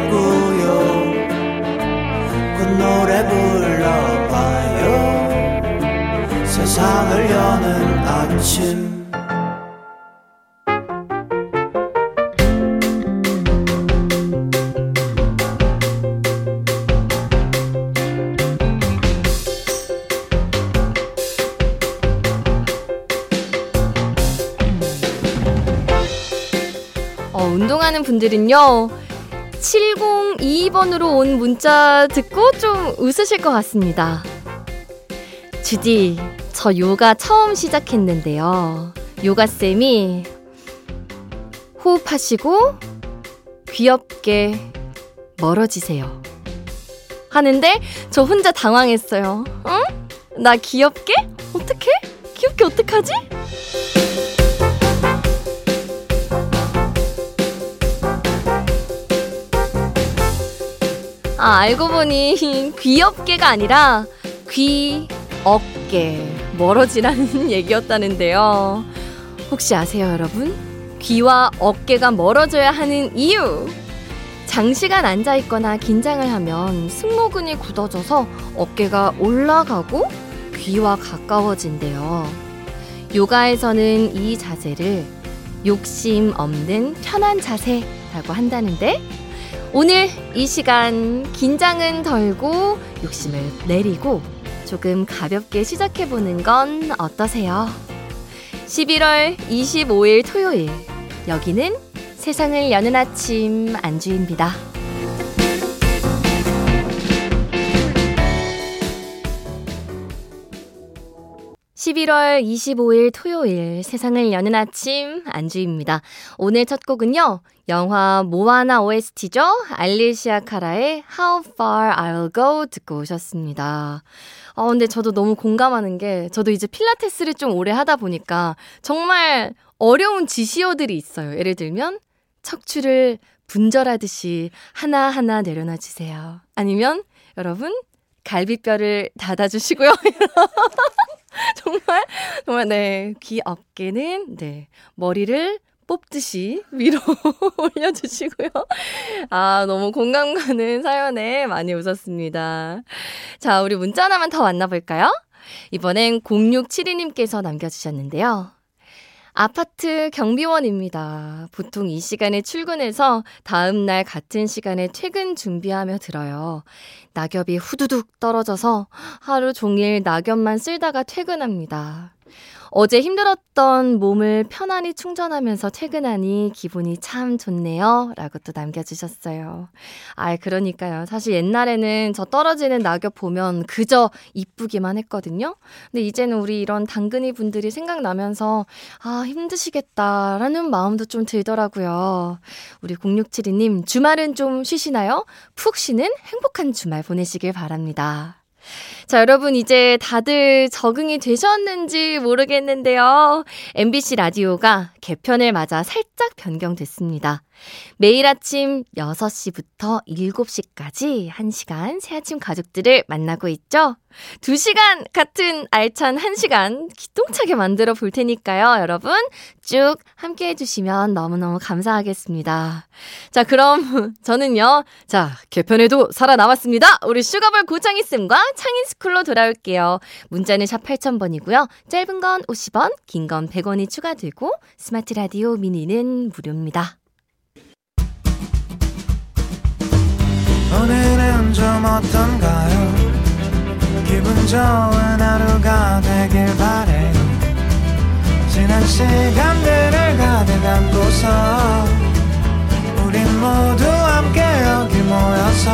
그 노래 불러봐요 세상을 여는 아침 어, 운동하는 분들은요. 702번으로 온 문자 듣고 좀 웃으실 것 같습니다. 주디, 저 요가 처음 시작했는데요. 요가쌤이 호흡하시고 귀엽게 멀어지세요. 하는데 저 혼자 당황했어요. 응? 나 귀엽게? 어떻게? 귀엽게 어떡하지? 아, 알고 보니 귀엽게가 아니라 귀, 어깨, 멀어지라는 얘기였다는데요. 혹시 아세요, 여러분? 귀와 어깨가 멀어져야 하는 이유. 장시간 앉아 있거나 긴장을 하면 승모근이 굳어져서 어깨가 올라가고 귀와 가까워진대요. 요가에서는 이 자세를 욕심 없는 편한 자세라고 한다는데 오늘 이 시간 긴장은 덜고 욕심을 내리고 조금 가볍게 시작해보는 건 어떠세요? 11월 25일 토요일 여기는 세상을 여는 아침 안주입니다. 11월 25일 토요일 세상을 여는 아침 안주입니다. 오늘 첫 곡은요. 영화 모아나 OST죠. 알리시아 카라의 How Far I'll Go 듣고 오셨습니다. 어, 근데 저도 너무 공감하는 게 저도 이제 필라테스를 좀 오래 하다 보니까 정말 어려운 지시어들이 있어요. 예를 들면 척추를 분절하듯이 하나하나 내려놔 주세요. 아니면 여러분 갈비뼈를 닫아 주시고요. 정말 정말 네 귀 어깨는 네 머리를 뽑듯이 위로 올려주시고요. 아 너무 공감 가는 사연에 많이 웃었습니다. 자 우리 문자 하나만 더 만나볼까요? 이번엔 0672님께서 남겨주셨는데요. 아파트 경비원입니다. 보통 이 시간에 출근해서 다음날 같은 시간에 퇴근 준비하며 들어요. 낙엽이 후두둑 떨어져서 하루 종일 낙엽만 쓸다가 퇴근합니다. 어제 힘들었던 몸을 편안히 충전하면서 퇴근하니 기분이 참 좋네요. 라고 또 남겨주셨어요. 아, 그러니까요. 사실 옛날에는 저 떨어지는 낙엽 보면 그저 이쁘기만 했거든요. 근데 이제는 우리 이런 당근이 분들이 생각나면서 아, 힘드시겠다라는 마음도 좀 들더라고요. 우리 0672님, 주말은 좀 쉬시나요? 푹 쉬는 행복한 주말 보내시길 바랍니다. 자, 여러분 이제 다들 적응이 되셨는지 모르겠는데요. MBC 라디오가 개편을 맞아 살짝 변경됐습니다. 매일 아침 6시부터 7시까지 1시간 새아침 가족들을 만나고 있죠. 2시간 같은 알찬 1시간 기똥차게 만들어 볼 테니까요. 여러분 쭉 함께 해주시면 너무너무 감사하겠습니다. 자, 그럼 저는요. 자, 개편에도 살아남았습니다. 우리 슈가볼 고창희쌤과 창인스쿨로 돌아올게요. 문자는 샵 8000번이고요. 짧은 건 50원, 긴 건 100원이 추가되고 스마트 라디오 미니는 무료입니다. 오늘은 좀 어떤가요? 기분 좋은 하루가 되길 바래요. 지난 시간들을 가득 안고서 우린 모두 함께 여기 모여서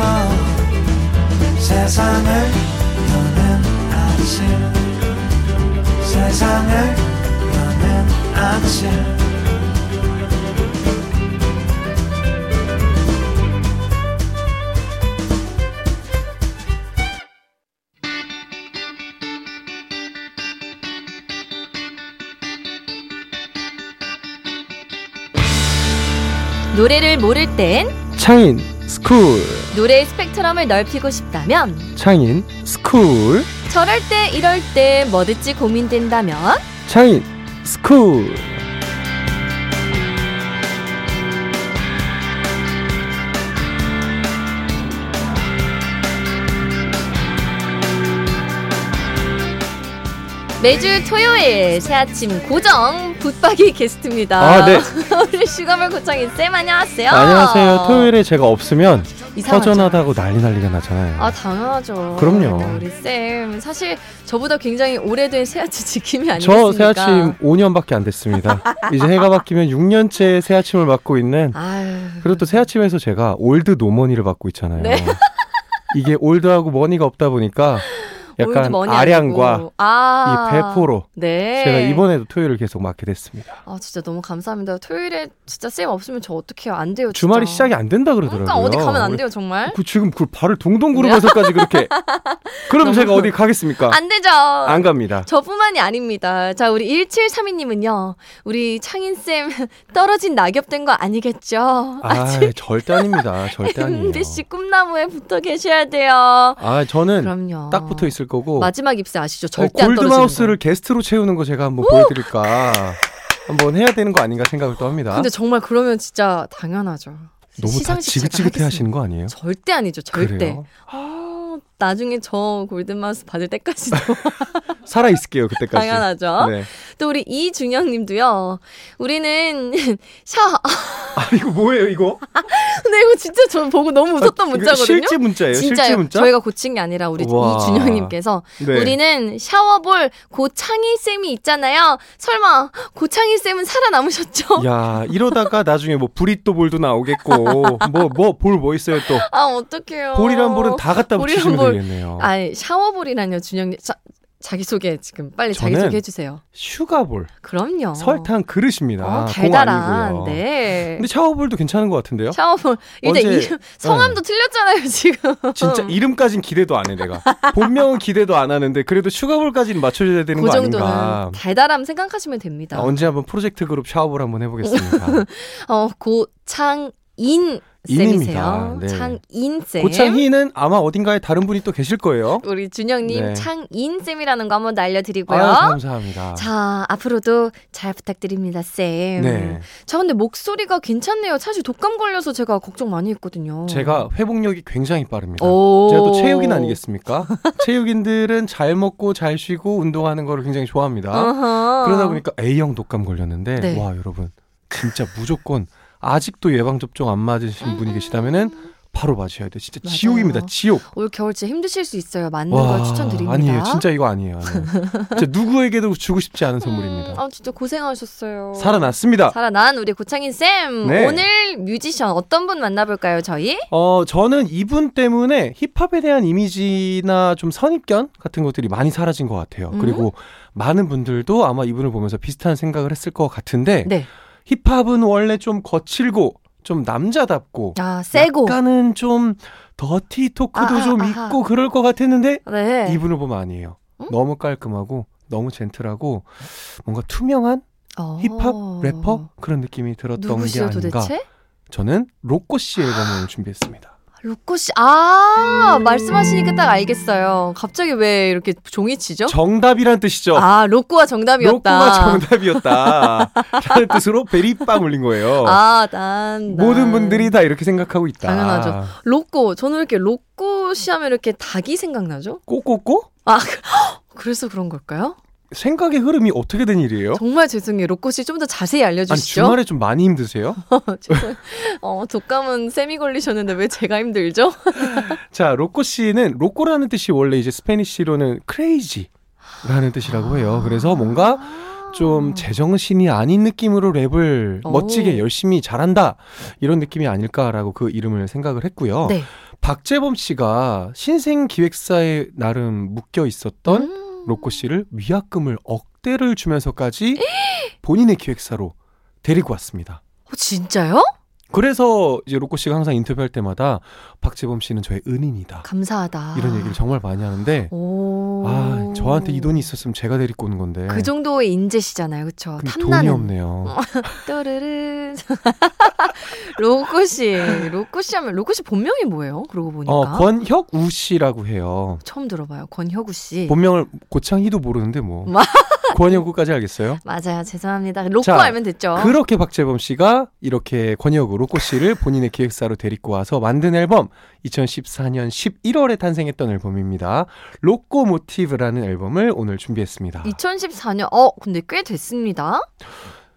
세상을 여는 아침. 세상을 여는 아침 노래를 모를 땐 창인 스쿨. 노래의 스펙트럼을 넓히고 싶다면 창인 스쿨. 저럴 때 이럴 때 뭐 듣지 고민된다면 창인 스쿨 매주 토요일 새 아침 고정 붙박이 게스트입니다. 아, 네. 우리 슈가볼 고창인 쌤 안녕하세요. 안녕하세요 토요일에 제가 없으면 이상하죠? 허전하다고 난리 난리가 나잖아요 아 당연하죠. 그럼요. 네, 우리 쌤 사실 저보다 굉장히 오래된 새아침 지킴이 아니겠습니까? 저 새아침 5년밖에 안 됐습니다 이제 해가 바뀌면 6년째 새아침을 맡고 있는 아유. 그리고 또 새아침에서 제가 old no money를 맡고 있잖아요 네. 이게 old하고 money가 없다 보니까 약간 old money 아량과. 아. 이 배포로 네. 제가 이번에도 토요일을 계속 맡게 됐습니다. 아 진짜 너무 감사합니다. 토요일에 진짜 쌤 없으면 저 어떡해요? 안 돼요. 진짜. 주말이 시작이 안 된다 그러더라고요. 그러니까 어디 가면 안 돼요 정말. 그 지금 그 발을 동동 구르면서까지 그렇게. 그럼 제가 어디 가겠습니까? 안 되죠. 안 갑니다. 저뿐만이 아닙니다. 자, 우리 1732님은요. 우리 창인 쌤 떨어진 낙엽 된 거 아니겠죠? 아, 절대 아닙니다. 절대 아니에요. MBC 꿈나무에 붙어 계셔야 돼요. 아, 저는 그럼요. 딱 붙어 있을 거고. 마지막 입새 아시죠? 어, 절대 안 떨어지는 골드마우스를 거. 게스트로 채우는 거 제가 한번 보여드릴까. 한번 해야 되는 거 아닌가 생각을 또 합니다. 근데 정말 그러면 진짜 당연하죠. 너무 다 지긋지긋해. 하시는 거 아니에요? 절대 아니죠. 절대. 아, 나중에 저 골든마우스 받을 때까지도 살아 있을게요 그때까지. 당연하죠. 네. 또 우리 이준영 님도요. 우리는 샤 아 이거 뭐예요 이거? 근데 이거 진짜 저 보고 너무 웃었던 아, 문자거든요. 실제 문자예요. 진짜요. 실제 문자? 저희가 고친 게 아니라 우리 와. 이준영님께서 네. 우리는 샤워볼 고창희 쌤이 있잖아요. 설마 고창희 쌤은 살아남으셨죠? 야 이러다가 나중에 뭐 브리또 볼도 나오겠고 뭐 뭐 볼 뭐 있어요 또 아 어떡해요. 볼이란 볼은 다 갖다 붙이시면 볼. 되겠네요. 아 샤워볼이라뇨 준영님. 자, 자기소개 지금 빨리 자기소개 해주세요. 슈가볼 그럼요. 설탕 그릇입니다. 어, 공 달달한. 네. 근데 샤워볼도 괜찮은 것 같은데요? 샤워볼. 일단 언제- 이름, 성함도 틀렸잖아요 지금. 진짜 이름까진 기대도 안 해 내가. 본명은 기대도 안 하는데 그래도 슈가볼까지는 맞춰줘야 되는 그거 정도는 아닌가. 달달함 생각하시면 됩니다. 아, 언제 한번 프로젝트 그룹 샤워볼 한번 해보겠습니다. 어, 고창인 인입니다. 네. 창인 쌤. 고창희는 아마 어딘가에 다른 분이 또 계실 거예요. 우리 준영님 네. 창인 쌤이라는 거 한번 날려드리고요. 아유, 감사합니다. 자, 앞으로도 잘 부탁드립니다, 쌤. 네. 자, 근데 목소리가 괜찮네요. 사실 독감 걸려서 제가 걱정 많이 했거든요. 제가 회복력이 굉장히 빠릅니다. 오. 제가 또 체육인 아니겠습니까? 체육인들은 잘 먹고 잘 쉬고 운동하는 거를 굉장히 좋아합니다. 어허. 그러다 보니까 A형 독감 걸렸는데 네. 와 여러분 진짜 무조건 아직도 예방 접종 안 맞으신 분이 계시다면은 바로 맞으셔야 돼요. 진짜 맞아요. 지옥입니다. 지옥. 올 겨울 진짜 힘드실 수 있어요. 맞는 걸 추천드립니다. 아니에요. 진짜 이거 아니에요. 아니에요. 진짜 누구에게도 주고 싶지 않은 선물입니다. 음, 아, 진짜 고생하셨어요. 살아났습니다. 살아난 우리 고창인 쌤. 네. 오늘 뮤지션 어떤 분 만나볼까요, 저희? 어, 저는 이분 때문에 힙합에 대한 이미지나 좀 선입견 같은 것들이 많이 사라진 것 같아요. 음. 그리고 많은 분들도 아마 이분을 보면서 비슷한 생각을 했을 것 같은데 네. 힙합은 원래 좀 거칠고 좀 남자답고 아, 세고. 약간은 좀 더티 토크도 아, 아, 좀 아하. 있고 그럴 것 같았는데 네. 이분을 보면 아니에요. 음? 너무 깔끔하고 너무 젠틀하고 뭔가 투명한 어. 힙합 래퍼 그런 느낌이 들었던 게 아닌가. 도대체? 저는 로꼬 씨 앨범을 준비했습니다. 로꼬 씨. 아, 말씀하시니까 딱 알겠어요. 갑자기 왜 이렇게 종이 치죠? 정답이란 뜻이죠. 아, 로꼬가 정답이었다. 로꼬가 정답이었다. 라는 뜻으로 베리빵 울린 거예요. 아, 난, 난. 모든 분들이 다 이렇게 생각하고 있다. 당연하죠. 로꼬. 저는 왜 이렇게 로꼬 씨 하면 이렇게 닭이 생각나죠? 꼬꼬꼬? 아, 그- 그래서 그런 걸까요? 생각의 흐름이 어떻게 된 일이에요? 정말 죄송해요. 로꼬 씨 좀 더 자세히 아니 알려주시죠. 주말에 좀 많이 힘드세요? 죄송- 어, 독감은 쌤이 걸리셨는데 왜 제가 힘들죠? 자, 로꼬 씨는 로꼬라는 뜻이 원래 이제 Spanish로는 crazy라는 뜻이라고 해요. 그래서 뭔가 좀 제정신이 아닌 느낌으로 랩을 오. 멋지게 열심히 잘한다 이런 느낌이 아닐까라고 그 이름을 생각을 했고요. 네. 박재범 씨가 신생 기획사에 나름 묶여 있었던 음. 로꼬 씨를 위약금을 억대를 주면서까지 본인의 기획사로 데리고 왔습니다. 어, 진짜요? 그래서 이제 로꼬 씨가 항상 인터뷰할 때마다 박재범 씨는 저의 은인이다. 감사하다. 이런 얘기를 정말 많이 하는데 오. 아, 저한테 이 돈이 있었으면 제가 데리고 오는 건데. 그 정도의 인재시잖아요, 그쵸? 근데 탐나는. 돈이 없네요. 또르르. 로꼬 씨, 로꼬 씨 하면 로꼬 씨 본명이 뭐예요? 그러고 보니까 어, 권혁우 씨라고 해요. 처음 들어봐요. 권혁우 씨. 본명을 고창희도 모르는데 뭐. 마- 권혁우까지 알겠어요? 맞아요. 죄송합니다. 로꼬 자, 알면 됐죠. 그렇게 박재범 씨가 이렇게 권혁우 로꼬 씨를 본인의 기획사로 데리고 와서 만든 앨범 2014년 11월에 탄생했던 앨범입니다. 로꼬 모티브라는 앨범을 오늘 준비했습니다. 2014년. 어, 근데 꽤 됐습니다.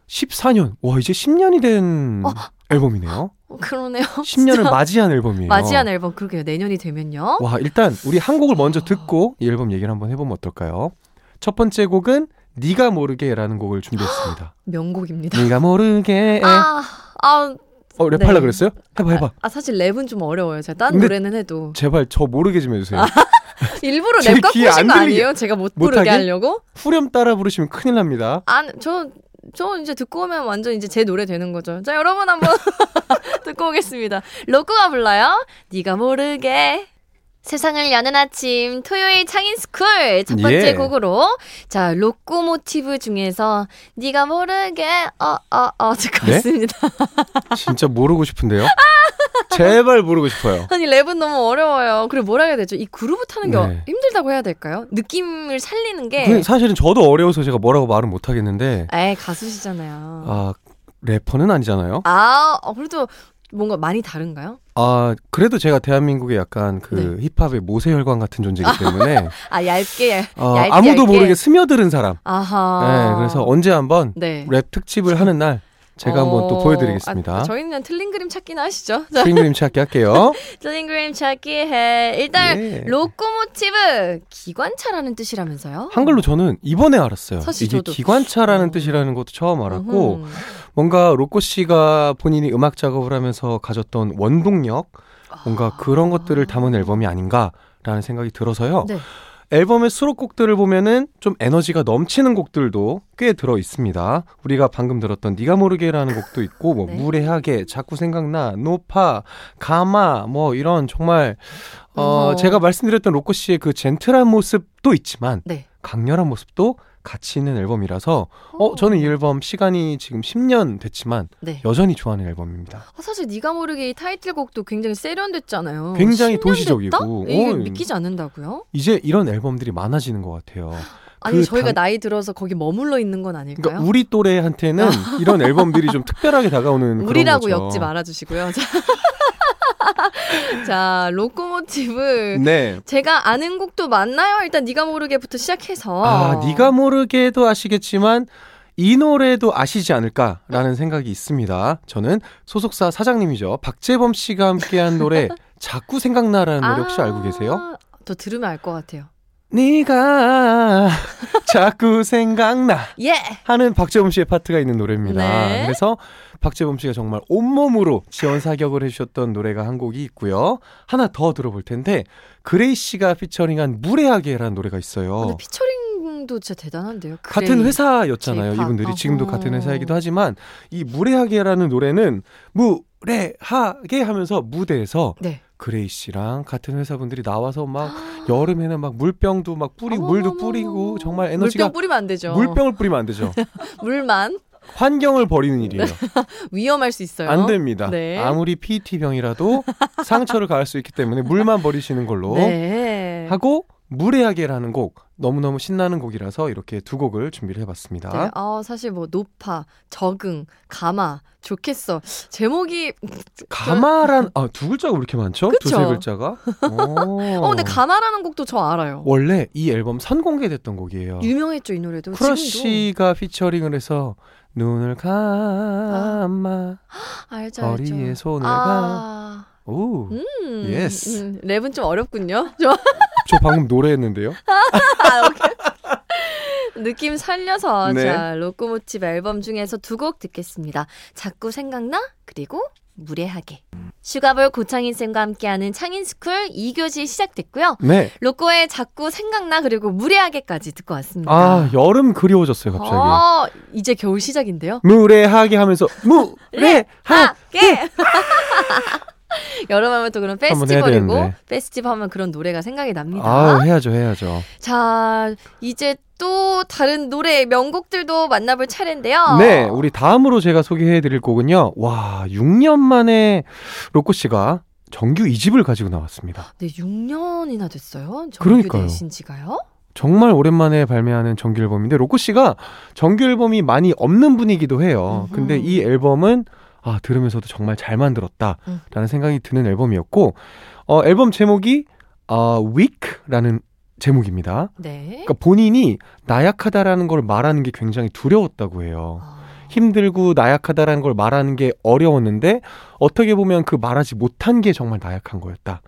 14년. 와, 이제 10년이 된 어. 앨범이네요. 어, 그러네요. 10년을 진짜. 맞이한 앨범이에요. 맞이한 앨범 그러게요. 내년이 되면요. 와, 일단 우리 한 곡을 먼저 듣고 이 앨범 얘기를 한번 해보면 어떨까요? 첫 번째 곡은 네가 모르게라는 곡을 준비했습니다. 명곡입니다. 네가 모르게. 아, 아, 어, 랩할라 네. 그랬어요? 해봐, 해봐. 아 사실 랩은 좀 어려워요. 제가 딴 노래는 해도 제발 저 모르게 좀 해주세요. 일부러 제랩 갖고 오신 안 거. 아니에요? 제가 못? 부르게 하려고? 후렴 따라 부르시면 큰일 납니다. 아, 저, 저 이제 듣고 오면 완전 이제 제 노래 되는 거죠. 자, 여러분 한번 듣고 오겠습니다. 로꼬가 불러요. 네가 모르게. 세상을 여는 아침 토요일 창인 스쿨 첫 번째 예. 곡으로 자 로꼬 모티브 중에서 네가 모르게 어어어 듣고 네? 있습니다. 진짜 모르고 싶은데요? 제발 모르고 싶어요. 아니 랩은 너무 어려워요. 그리고 뭐라 해야 되죠? 이 그루브 타는 게 네. 힘들다고 해야 될까요? 느낌을 살리는 게. 그 사실은 저도 어려워서 제가 뭐라고 말은 못 하겠는데, 에이 가수시잖아요. 아, 래퍼는 아니잖아요? 아, 어, 그래도 뭔가 많이 다른가요? 아, 그래도 제가 대한민국의 약간 그 힙합의 모세혈관 같은 존재이기 때문에, 아 얇게 어, 얇게 아무도 얇게. 모르게 스며드는 사람. 아하. 네, 그래서 언제 한번 네. 랩 특집을 하는 날, 제가 한번 또 어, 보여드리겠습니다. 아, 저희는 틀린 그림 찾기나 하시죠. 자, 스크린 찾기 할게요. 틀린 그림 찾기 해. 일단 예. 로코모티브 기관차라는 뜻이라면서요? 한글로 저는 이번에 알았어요. 사실 이게 저도. 기관차라는 어. 뜻이라는 것도 처음 알았고. 뭔가 로꼬 씨가 본인이 음악 작업을 하면서 가졌던 원동력, 뭔가 그런 것들을 담은 앨범이 아닌가라는 생각이 들어서요. 네. 앨범의 수록곡들을 보면은 좀 에너지가 넘치는 곡들도 꽤 들어 있습니다. 우리가 방금 들었던 네가 모르게라는 곡도 있고 뭐 네. 무례하게 자꾸 생각나 노파 가마 뭐 이런 정말 어 어허. 제가 말씀드렸던 로꼬 씨의 그 젠틀한 모습도 있지만 네. 강렬한 모습도 같이 있는 앨범이라서 어 저는 이 앨범 시간이 지금 10년 됐지만 네. 여전히 좋아하는 앨범입니다. 아, 사실 네가 모르게 이 타이틀곡도 굉장히 세련됐잖아요. 굉장히 10년 도시적이고. 이게 어, 믿기지 않는다고요? 이제 이런 앨범들이 많아지는 것 같아요. 아니 그 저희가 당- 나이 들어서 거기 머물러 있는 건 아닐까요? 그러니까 우리 또래한테는 이런 앨범들이 좀 특별하게 다가오는 그런 우리라고 거죠. 엮지 말아주시고요. 자, 자, 로코모티브. 네. 제가 아는 곡도 많나요? 일단 네가 모르게부터 시작해서. 아, 네가 모르게도 아시겠지만 이 노래도 아시지 않을까라는 생각이 있습니다. 저는 소속사 사장님이죠. 박재범 씨가 함께한 노래 자꾸 생각나라는 노래 혹시 아, 알고 계세요? 저 들으면 알 것 같아요. 네가 자꾸 생각나 예. 하는 박재범 씨의 파트가 있는 노래입니다. 네. 그래서 박재범 씨가 정말 온몸으로 지원 사격을 해주셨던 노래가 한 곡이 있고요. 하나 더 들어볼 텐데 그레이 씨가 피처링한 무례하게라는 노래가 있어요. 근데 피처링도 진짜 대단한데요. 같은 그레이. 회사였잖아요. J-pop. 이분들이 지금도 어허. 같은 회사이기도 하지만 이 무례하게라는 노래는 무례하게 하면서 무대에서 네. 그레이 씨랑 같은 회사 분들이 나와서 막 여름에는 막 물병도 막 뿌리고 물도. 뿌리고 정말 에너지가 물병 뿌리면 안 되죠. 물병을 뿌리면 안 되죠. 물만 환경을 버리는 일이에요. 위험할 수 있어요. 안 됩니다. 네. 아무리 PET 병이라도 상처를 가할 수 있기 때문에 물만 뿌리시는 걸로 네. 하고 무례하게라는 곡 너무너무 신나는 곡이라서 이렇게 두 곡을 준비를 해봤습니다. 네, 아, 사실 뭐 노파, 적응, 감아, 좋겠어. 제목이 감아란 아, 두 글자가 왜 이렇게 많죠? 그쵸? 두세 글자가. 어, 어 근데 감아라는 곡도 저 알아요. 원래 이 앨범 선공개됐던 곡이에요. 유명했죠 이 노래도. 크러쉬가 피처링을 해서 눈을 감아 알죠 알죠. 허리에 손을 감아. 아, 오, 음, yes. 음, 랩은 좀 어렵군요. 저 저 방금 노래했는데요. 아, 오케이. 느낌 살려서 네. 자 로코모티브 앨범 중에서 두 곡 듣겠습니다. 자꾸 생각나 그리고 무례하게. 슈가볼 고창인 쌤과 함께하는 창인스쿨 2교시 시작됐고요. 네. 로꼬의 자꾸 생각나 그리고 무례하게까지 듣고 왔습니다. 아, 여름 그리워졌어요, 갑자기. 어, 이제 겨울 시작인데요. 무례하게 하면서 무례하게 하게. 여름하면 또 그런 페스티벌이고. 페스티벌 하면 그런 노래가 생각이 납니다. 아, 해야죠, 해야죠. 자, 이제 또 다른 노래 명곡들도 만나볼 차례인데요. 네, 우리 다음으로 제가 소개해 드릴 곡은요. 와, 6년 만에 로꼬 씨가 정규 2집을 가지고 나왔습니다. 네, 6년이나 됐어요. 그러니까요. 정규되신 지가요? 정말 오랜만에 발매하는 정규 앨범인데 로꼬 씨가 정규 앨범이 많이 없는 분이기도 해요. 음흠. 근데 이 앨범은 아, 들으면서도 정말 잘 만들었다라는 음. 생각이 드는 앨범이었고 어, 앨범 제목이 어, Weak라는 제목입니다. 네. 그러니까 본인이 나약하다라는 걸 말하는 게 굉장히 두려웠다고 해요. 아, 힘들고 나약하다라는 걸 말하는 게 어려웠는데 어떻게 보면 그 말하지 못한 게 정말 나약한 거였다.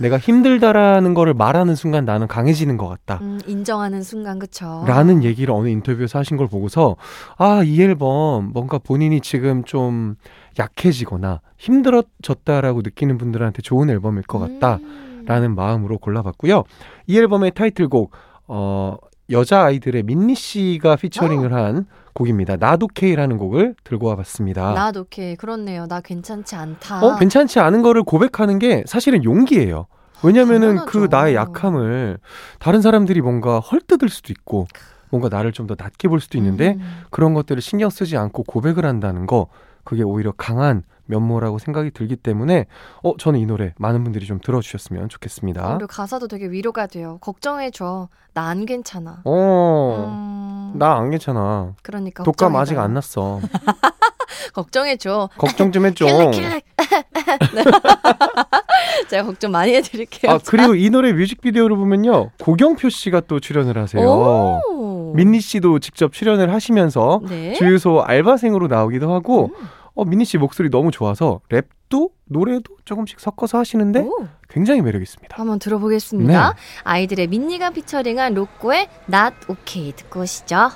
내가 힘들다라는 거를 말하는 순간 나는 강해지는 것 같다. 음, 인정하는 순간 그쵸? 라는 얘기를 어느 인터뷰에서 하신 걸 보고서 아, 이 앨범 뭔가 본인이 지금 좀 약해지거나 힘들어졌다라고 느끼는 분들한테 좋은 앨범일 것 같다. 음. 라는 마음으로 골라봤고요. 이 앨범의 타이틀곡, 어, 여자 아이들의 민니 씨가 피처링을 한 곡입니다. 나도 K라는 곡을 들고 와봤습니다. 나도 오케이 그렇네요. 나 괜찮지 않다. 어, 괜찮지 않은 거를 고백하는 게 사실은 용기예요. 왜냐면은 당연하죠. 그 나의 약함을 다른 사람들이 뭔가 헐뜯을 수도 있고 뭔가 나를 좀 더 낮게 볼 수도 있는데 음. 그런 것들을 신경 쓰지 않고 고백을 한다는 거 그게 오히려 강한 면모라고 생각이 들기 때문에 어 저는 이 노래 많은 분들이 좀 들어주셨으면 좋겠습니다. 그리고 가사도 되게 위로가 돼요. 걱정해줘. 나 안 괜찮아. 어, 음, 나안 괜찮아. 그러니까 독감 걱정해봐요. 아직 안 났어. 걱정해줘. 걱정 좀 해줘. 네. 제가 걱정 많이 해드릴게요. 아 그리고 이 노래 뮤직비디오를 보면요 고경표 씨가 또 출연을 하세요. 오. 민니 씨도 직접 출연을 하시면서 네. 주유소 알바생으로 나오기도 하고 음. 어, 민니 씨 목소리 너무 좋아서 랩도 노래도 조금씩 섞어서 하시는데 오. 굉장히 매력 있습니다. 한번 들어보겠습니다. 네. 아이들의 민니가 피처링한 로꼬의 Not OK 듣고 오시죠.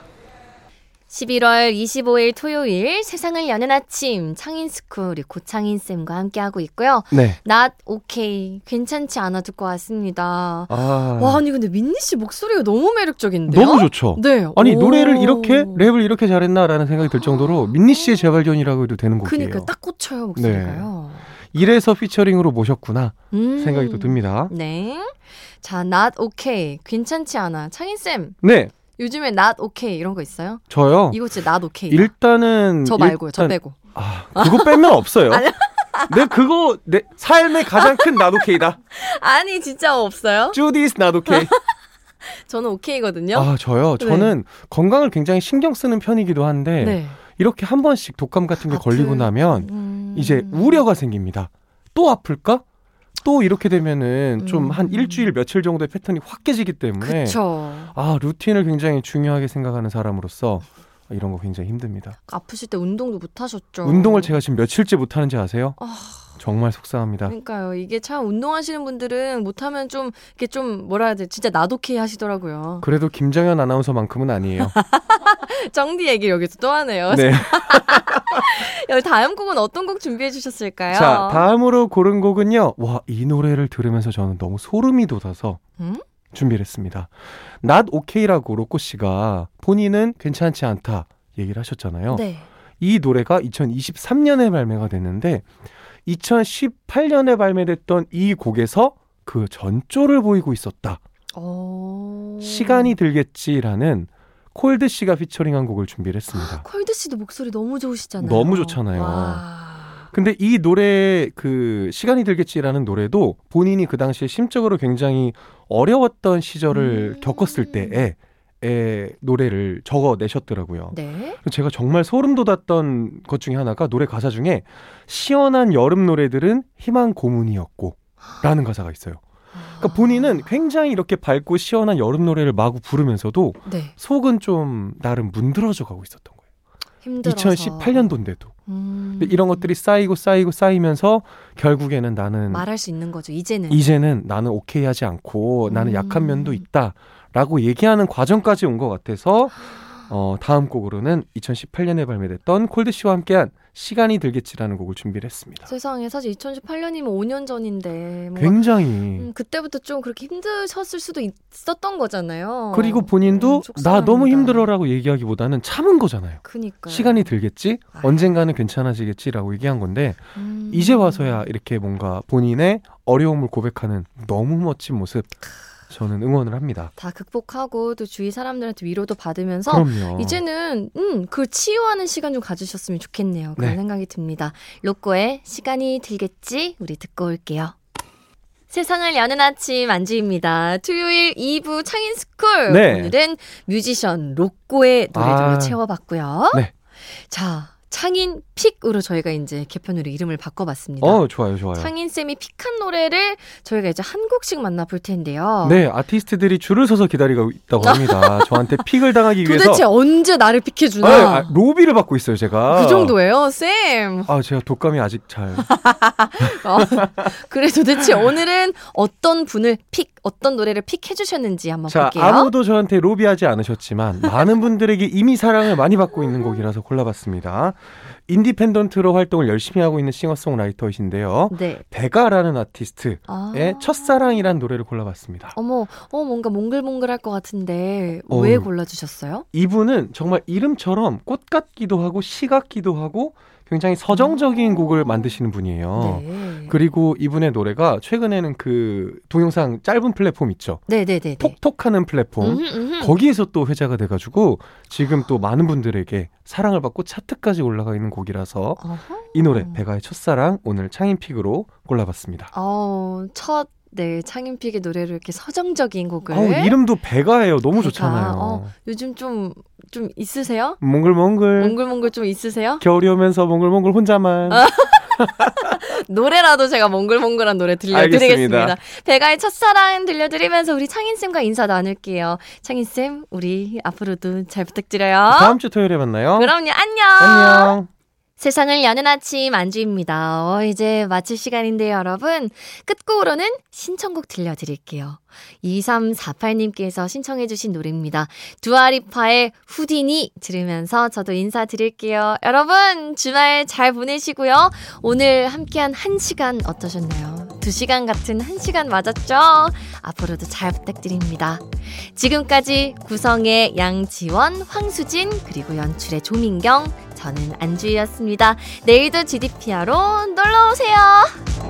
11월 25일 토요일 세상을 여는 아침 창인스쿨 우리 고창인 쌤과 함께하고 있고요. 네. Not OK 괜찮지 않아 듣고 왔습니다. 아 와 아니 근데 민니 씨 목소리가 너무 매력적인데요? 너무 좋죠. 네. 아니 오. 노래를 이렇게 랩을 이렇게 잘했나라는 생각이 들 정도로 민니 씨의 재발견이라고 해도 되는 곡이에요. 그니까 딱 꽂혀요 목소리가요. 이래서 피처링으로 모셨구나 음. 생각이 또 듭니다. 네. 자, not okay. 괜찮지 않아. 창인 쌤, 네, 요즘에 not okay 이런 거 있어요? 저요. 이거 진짜 not okay. 일단은 저 말고요. 저 일단- 빼고. 아, 그거 빼면 없어요. 내 그거 내 삶의 가장 큰 나도케이다. 아니, 진짜 없어요? 주디스 나도케이. 저는 오케이거든요. 아 저요. 네. 저는 건강을 굉장히 신경 쓰는 편이기도 한데 네. 이렇게 한 번씩 독감 같은 게 아플. 걸리고 나면 음. 이제 우려가 생깁니다. 또 아플까? 또 이렇게 되면은 좀한 음. 일주일 며칠 정도의 패턴이 확 깨지기 때문에 그쵸. 아 루틴을 굉장히 중요하게 생각하는 사람으로서 이런 거 굉장히 힘듭니다. 아프실 때 운동도 못 하셨죠. 운동을 제가 지금 며칠째 못 하는지 아세요? 아. 정말 속상합니다. 그러니까요. 이게 참 운동하시는 분들은 못하면 좀 이게 좀 뭐라 해야 돼? 진짜 나도케이 하시더라고요. 그래도 김정현 아나운서만큼은 아니에요. 정디 얘기 여기서 또 하네요. 네. 다음 곡은 어떤 곡 준비해 주셨을까요? 자, 다음으로 고른 곡은요. 와, 이 노래를 들으면서 저는 너무 소름이 돋아서 음? 준비를 했습니다. Not OK라고 로꼬 씨가 본인은 괜찮지 않다 얘기를 하셨잖아요. 네. 이 노래가 2023년에 발매가 됐는데 2018년에 발매됐던 이 곡에서 그 전조를 보이고 있었다. 오. 시간이 들겠지라는 콜드 씨가 피처링한 곡을 준비를 했습니다. 콜드 씨도 목소리 너무 좋으시잖아요. 너무 좋잖아요. 와. 근데 이 노래 그 시간이 들겠지라는 노래도 본인이 그 당시에 심적으로 굉장히 어려웠던 시절을 음. 겪었을 때에 에 노래를 적어 내셨더라고요. 네. 제가 정말 소름 돋았던 것 중에 하나가 노래 가사 중에 시원한 여름 노래들은 희망 고문이었고 라는 가사가 있어요. 그러니까 본인은 굉장히 이렇게 밝고 시원한 여름 노래를 마구 부르면서도 네. 속은 좀 나름 문드러져 가고 있었던 거예요. 힘들어서. 2018년도인데도. 음. 이런 것들이 쌓이고 쌓이고 쌓이면서 결국에는 나는 말할 수 있는 거죠. 이제는. 이제는 나는 오케이 하지 않고 나는 음. 약한 면도 있다 라고 얘기하는 과정까지 온 것 같아서 어, 다음 곡으로는 2018년에 발매됐던 콜드 씨와 함께한 시간이 들겠지라는 곡을 준비를 했습니다. 세상에 사실 2018년이면 5년 전인데 굉장히 음, 그때부터 좀 그렇게 힘드셨을 수도 있었던 거잖아요. 그리고 본인도 음, 나 너무. 힘들어라고 얘기하기보다는 참은 거잖아요. 그니까 시간이 들겠지? 아. 언젠가는 괜찮아지겠지라고 얘기한 건데 음. 이제 와서야 이렇게 뭔가 본인의 어려움을 고백하는 너무 멋진 모습 저는 응원을 합니다. 다 극복하고 또 주위 사람들한테 위로도 받으면서 그럼요. 이제는 음, 그 치유하는 시간 좀 가지셨으면 좋겠네요. 그런 네. 생각이 듭니다. 로꼬의 시간이 들겠지 우리 듣고 올게요. 세상을 여는 아침 안지입니다. 토요일 2부 창인스쿨 네. 오늘은 뮤지션 로꼬의 노래들로 아. 채워봤고요. 네. 자 창인 픽으로 저희가 이제 개편으로 이름을 바꿔봤습니다. 어, 좋아요, 좋아요. 창인 쌤이 픽한 노래를 저희가 이제 한 곡씩 만나볼 텐데요. 네, 아티스트들이 줄을 서서 기다리고 있다고 합니다. 저한테 픽을 당하기 위해서 도대체 언제 나를 픽해 주나? 아, 아, 로비를 받고 있어요, 제가. 그 정도예요, 쌤. 아, 제가 독감이 아직 잘. 어, 그래 도대체 오늘은 어떤 분을 픽, 어떤 노래를 픽해 주셨는지 한번 자, 볼게요. 아무도 저한테 로비하지 않으셨지만 많은 분들에게 이미 사랑을 많이 받고 있는 곡이라서 골라봤습니다. independent로 활동을 열심히 하고 있는 싱어송라이터이신데요. 네. 베가라는 아티스트의 아. 첫사랑이라는 노래를 골라봤습니다. 어머, 어 뭔가 몽글몽글할 것 같은데 어. 왜 골라주셨어요? 이분은 정말 이름처럼 꽃 같기도 하고 시 같기도 하고 굉장히 서정적인 곡을 만드시는 분이에요. 네. 그리고 이분의 노래가 최근에는 그 동영상 짧은 플랫폼 있죠. 네네네. 톡톡하는 플랫폼. 거기에서 또 회자가 돼가지고 지금 또 많은 분들에게 사랑을 받고 차트까지 올라가 있는 곡이라서 이 노래 베가의 첫사랑 오늘 창인 픽으로 골라봤습니다. 어, 첫 네, 창인픽의 노래로 이렇게 서정적인 곡을 어우, 이름도 베가예요. 너무 베가. 좋잖아요. 어, 요즘 좀 좀 있으세요? 몽글몽글 몽글몽글 좀 있으세요? 겨울이 오면서 몽글몽글 혼자만 노래라도 제가 몽글몽글한 노래 들려드리겠습니다. 알겠습니다. 배가의 첫사랑 들려드리면서 우리 창인쌤과 인사 나눌게요. 창인쌤, 우리 앞으로도 잘 부탁드려요. 다음 주 토요일에 만나요. 그럼요, 안녕! 안녕. 세상을 여는 아침 안주입니다. 어, 이제 마칠 시간인데요, 여러분. 끝곡으로는 신청곡 들려드릴게요. 2348님께서 신청해주신 노래입니다. 두아리파의 후디니 들으면서 저도 인사드릴게요. 여러분, 주말 잘 보내시고요. 오늘 함께한 한 시간 어떠셨나요? 두 시간 같은 한 시간 맞았죠? 앞으로도 잘 부탁드립니다. 지금까지 구성의 양지원, 황수진, 그리고 연출의 조민경, 저는 안주희였습니다. 내일도 GDPR로 놀러오세요.